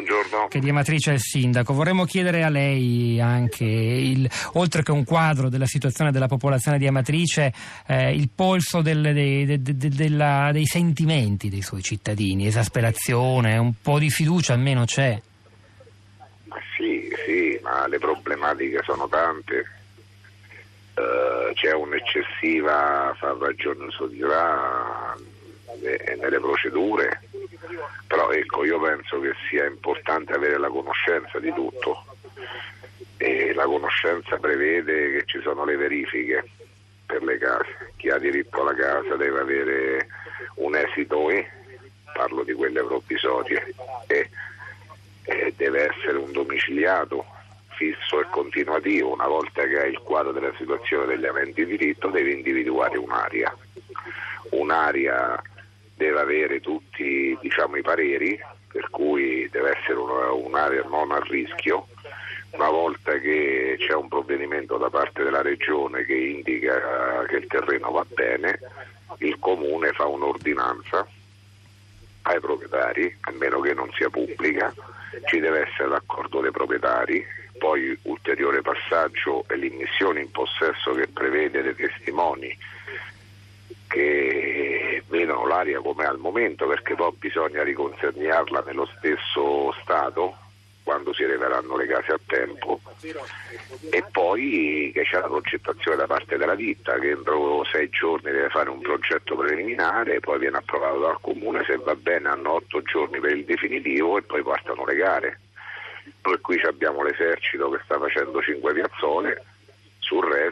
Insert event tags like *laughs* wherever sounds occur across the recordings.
buongiorno. Che di Amatrice è il sindaco. Vorremmo chiedere a lei anche, il, oltre che un quadro della situazione della popolazione di Amatrice, eh, il polso del, dei, de, de, della, dei sentimenti dei suoi cittadini, esasperazione, un po' di fiducia almeno c'è. Ma sì, sì, ma le problematiche sono tante. Uh, c'è un'eccessiva, fa ragione su di là, nelle procedure, però ecco, io penso che sia importante avere la conoscenza di tutto e la conoscenza prevede che ci sono le verifiche per le case. Chi ha diritto alla casa deve avere un esito E, parlo di quelle provvisorie, e, e deve essere un domiciliato fisso e continuativo. Una volta che hai il quadro della situazione degli aventi diritto devi individuare un'area. Un'area deve avere tutti diciamo, i pareri, per cui deve essere un'area non a rischio. Una volta che c'è un provvedimento da parte della regione che indica che il terreno va bene, il comune fa un'ordinanza ai proprietari, a meno che non sia pubblica, ci deve essere l'accordo dei proprietari, poi ulteriore passaggio è l'immissione in possesso che prevede dei testimoni l'aria come al momento perché poi bisogna riconsegnarla nello stesso stato quando si arriveranno le case a tempo. E poi che c'è la progettazione da parte della ditta che entro sei giorni deve fare un progetto preliminare poi viene approvato dal comune se va bene hanno otto giorni per il definitivo e poi partono le gare. Poi qui abbiamo l'esercito che sta facendo cinque piazzole sul resto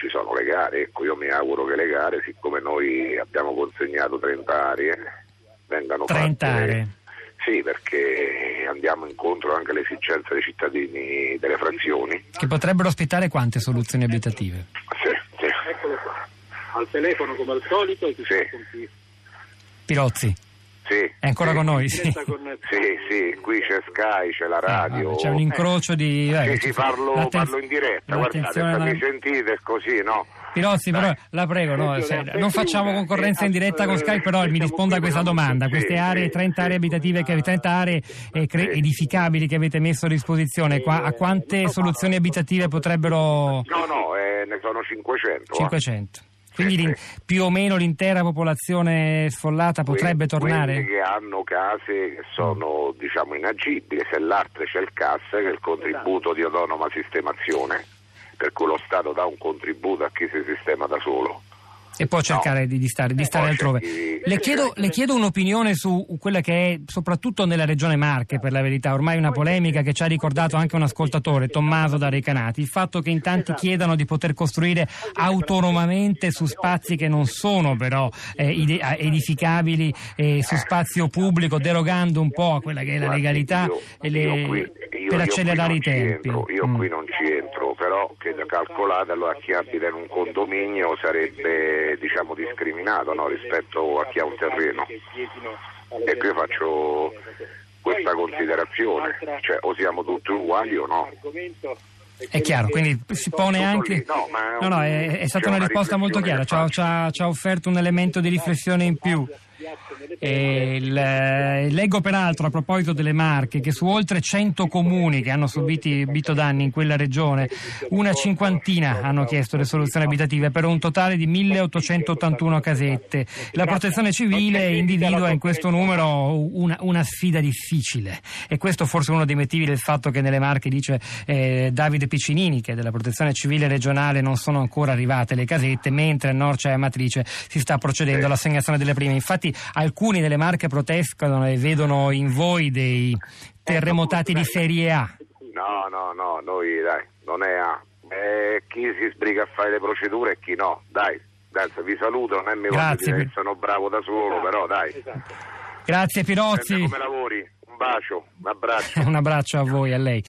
ci sono le gare, ecco io mi auguro che le gare, siccome noi abbiamo consegnato 30 aree, vengano 30 fatte. aree? Sì, perché andiamo incontro anche alle esigenze dei cittadini delle frazioni. Che potrebbero ospitare quante soluzioni abitative? Sì, sì. Eccolo qua, al telefono come al solito. E sì. Pirozzi. Sì, è ancora sì, con noi? Sì. sì, sì, qui c'è Sky, c'è la radio. Ah, c'è un incrocio di. Eh, sì, sì, parlo, parlo, in diretta, guardate, se mi sentite così, no? Pirozzi, però la prego, no, se, non facciamo concorrenza in diretta con Sky, però mi risponda a questa domanda. Queste aree, 30 aree abitative, 30 aree edificabili che avete messo a disposizione, a quante soluzioni abitative potrebbero. No, no, eh, ne sono 500. 500. Quindi più o meno l'intera popolazione sfollata potrebbe tornare? Quelli che hanno case che sono diciamo inagibili, se l'altro c'è il CAS che è il contributo di autonoma sistemazione, per cui lo Stato dà un contributo a chi si sistema da solo e può cercare no. di, di, stare, di stare altrove. Le chiedo, le chiedo, un'opinione su quella che è soprattutto nella regione Marche, per la verità, ormai una polemica che ci ha ricordato anche un ascoltatore, Tommaso da Recanati, il fatto che in tanti chiedano di poter costruire autonomamente su spazi che non sono però eh, edificabili, eh, su spazio pubblico, derogando un po' a quella che è la legalità le, per accelerare i tempi. Io qui non ci però che calcolate allora chi abita in un condominio sarebbe diciamo, discriminato no, rispetto a chi ha un terreno. E qui faccio questa considerazione, cioè o siamo tutti uguali o no. È chiaro, quindi si pone anche... No, no, è, è stata una risposta molto chiara, ci ha offerto un elemento di riflessione in più. E il, leggo peraltro a proposito delle Marche che su oltre 100 comuni che hanno subito danni in quella regione, una cinquantina hanno chiesto le soluzioni abitative per un totale di 1881 casette. La protezione civile individua in questo numero una, una sfida difficile e questo forse è uno dei motivi del fatto che nelle Marche dice eh, Davide Piccinini che della protezione civile regionale non sono ancora arrivate le casette mentre a Norcia e Amatrice si sta procedendo all'assegnazione delle prime. Infatti alcuni delle Marche protestano e vedono in voi dei terremotati di serie A. No, no, no, noi dai, non è A. Eh, chi si sbriga a fare le procedure e chi no, dai. Grazie, vi saluto, non è mio Grazie. Dire, sono bravo da solo, esatto. però dai. Grazie Pirozzi. Come lavori? Un bacio, un abbraccio. *laughs* un abbraccio a voi, a lei.